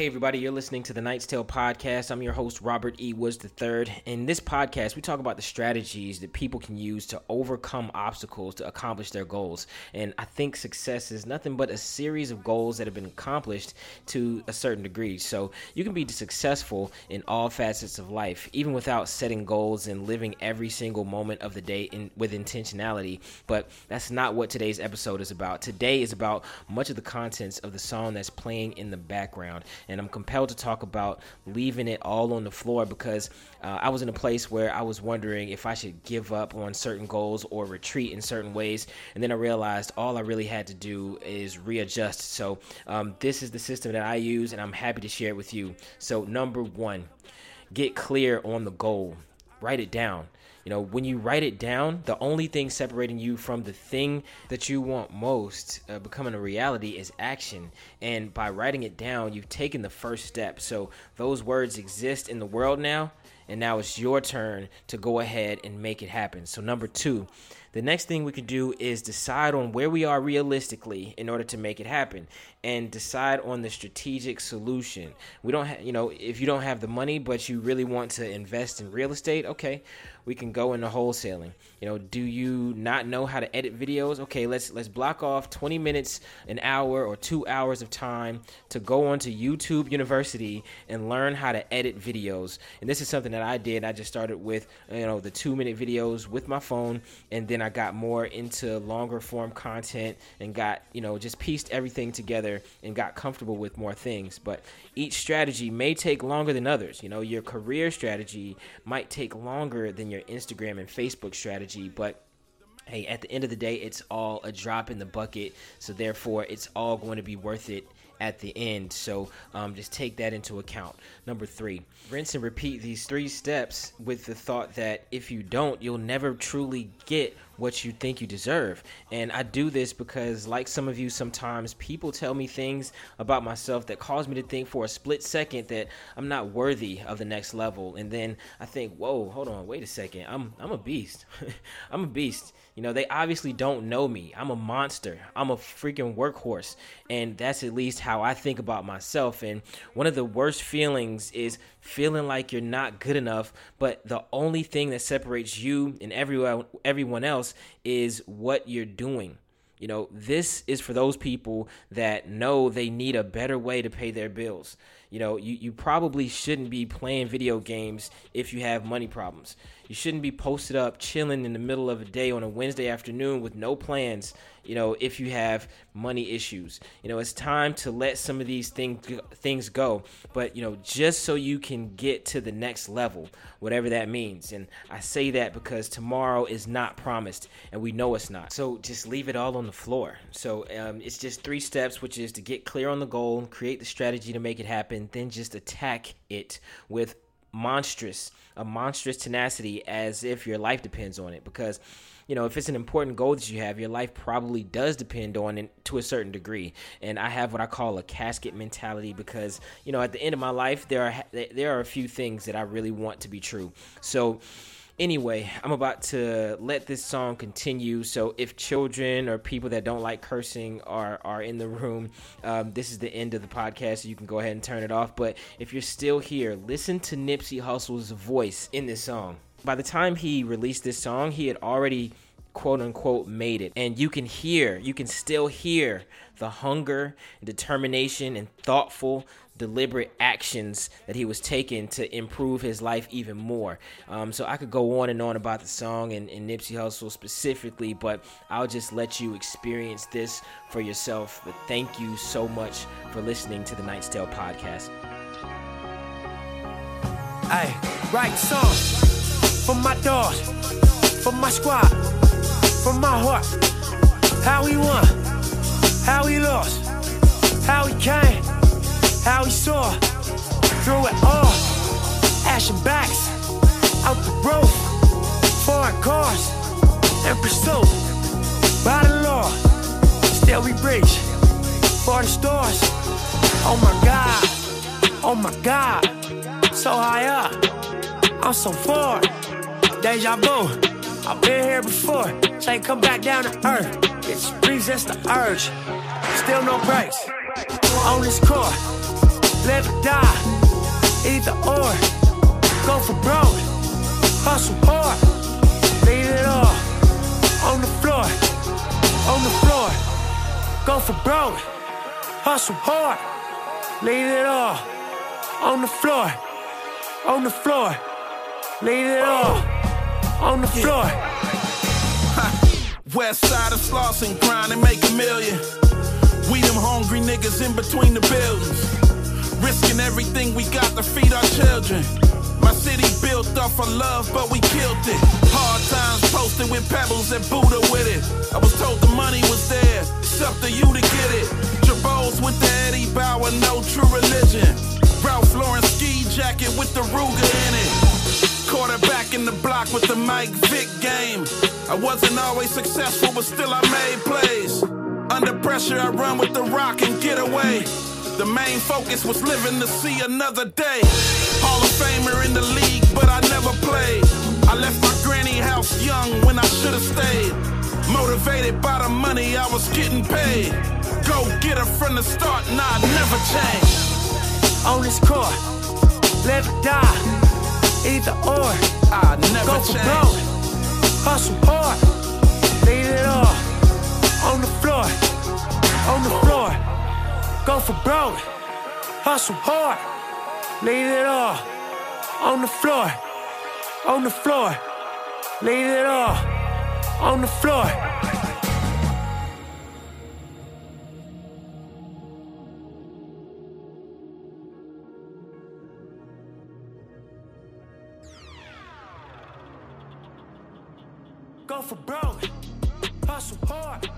Hey, everybody, you're listening to the Knight's Tale podcast. I'm your host, Robert E. Woods III. In this podcast, we talk about the strategies that people can use to overcome obstacles to accomplish their goals. And I think success is nothing but a series of goals that have been accomplished to a certain degree. So you can be successful in all facets of life, even without setting goals and living every single moment of the day in, with intentionality. But that's not what today's episode is about. Today is about much of the contents of the song that's playing in the background and I'm compelled to talk about leaving it all on the floor because uh, I was in a place where I was wondering if I should give up on certain goals or retreat in certain ways, and then I realized all I really had to do is readjust. So um, this is the system that I use, and I'm happy to share it with you. So number one, get clear on the goal. Write it down. You know, when you write it down, the only thing separating you from the thing that you want most uh, becoming a reality is action. And by writing it down, you've taken the first step. So those words exist in the world now, and now it's your turn to go ahead and make it happen. So, number two, the next thing we can do is decide on where we are realistically in order to make it happen and decide on the strategic solution. We don't have, you know, if you don't have the money but you really want to invest in real estate, okay, we can go into wholesaling. You know, do you not know how to edit videos? Okay, let's let's block off 20 minutes, an hour or 2 hours of time to go onto YouTube University and learn how to edit videos. And this is something that I did. I just started with, you know, the 2-minute videos with my phone and then I got more into longer form content and got, you know, just pieced everything together and got comfortable with more things. But each strategy may take longer than others. You know, your career strategy might take longer than your Instagram and Facebook strategy, but hey, at the end of the day, it's all a drop in the bucket. So therefore, it's all going to be worth it at the end. So um, just take that into account. Number three, rinse and repeat these three steps with the thought that if you don't, you'll never truly get what you think you deserve. And I do this because, like some of you, sometimes people tell me things about myself that cause me to think for a split second that I'm not worthy of the next level. And then I think, whoa, hold on, wait a second. I'm I'm a beast. I'm a beast. You know, they obviously don't know me. I'm a monster. I'm a freaking workhorse. And that's at least how I think about myself. And one of the worst feelings is feeling like you're not good enough, but the only thing that separates you and everyone everyone else is what you're doing. You know, this is for those people that know they need a better way to pay their bills. You know, you, you probably shouldn't be playing video games if you have money problems. You shouldn't be posted up chilling in the middle of a day on a Wednesday afternoon with no plans, you know, if you have money issues. You know, it's time to let some of these things things go, but you know, just so you can get to the next level, whatever that means. And I say that because tomorrow is not promised and we know it's not. So just leave it all on the floor. So um, it's just three steps, which is to get clear on the goal, create the strategy to make it happen, then just attack it with monstrous a monstrous tenacity as if your life depends on it. Because you know if it's an important goal that you have your life probably does depend on it to a certain degree. And i have what i call a casket mentality because you know at the end of my life there are there are a few things that i really want to be true. So Anyway, I'm about to let this song continue. So if children or people that don't like cursing are are in the room, um, this is the end of the podcast. So you can go ahead and turn it off. But if you're still here, listen to Nipsey Hussle's voice in this song. By the time he released this song, he had already quote unquote made it. And you can hear, you can still hear the hunger, determination, and thoughtful deliberate actions that he was taking to improve his life even more. Um, so I could go on and on about the song and, and Nipsey Hussle specifically, but I'll just let you experience this for yourself. But thank you so much for listening to the Knight's Tale podcast. Hey, right song for my dog, for my squad, for my heart. How he won, how he lost, how he came how he saw through it all. Ashen backs out the roof, foreign cars in pursuit by the law. Still we reach for the stars. Oh my God, oh my God, so high up, I'm so far. Deja vu. I've been here before. Say come back down to earth. It resist the urge. Still no brakes on this core. live or die. Either or, go for broke, hustle hard, leave it all on the floor, on the floor. Go for broke, hustle hard, leave it all on the floor, on the floor, leave it all on the floor. West side of Slauson, grind and make a million. We them hungry niggas in between the buildings. Risking everything we got to feed our children. My city built off of love, but we killed it. Hard times posted with pebbles and Buddha with it. I was told the money was there, it's up to you to get it. Jabos with the Eddie Bauer, no true religion. Ralph Lauren ski jacket with the Ruger in it. Quarterback in the block with the Mike Vick game. I wasn't always successful, but still I made plays. Under pressure, I run with the rock and get away. The main focus was living to see another day. Hall of Famer in the league, but I never played. I left my granny house young when I should have stayed. Motivated by the money I was getting paid. Go get her from the start, nah, I never change. On this court, live or die. Either or, I never go for change. broke, hustle hard, leave it all on the floor, on the floor. Go for broke, hustle hard, leave it all on the floor, on the floor, leave it all on the floor. For broke, hustle hard.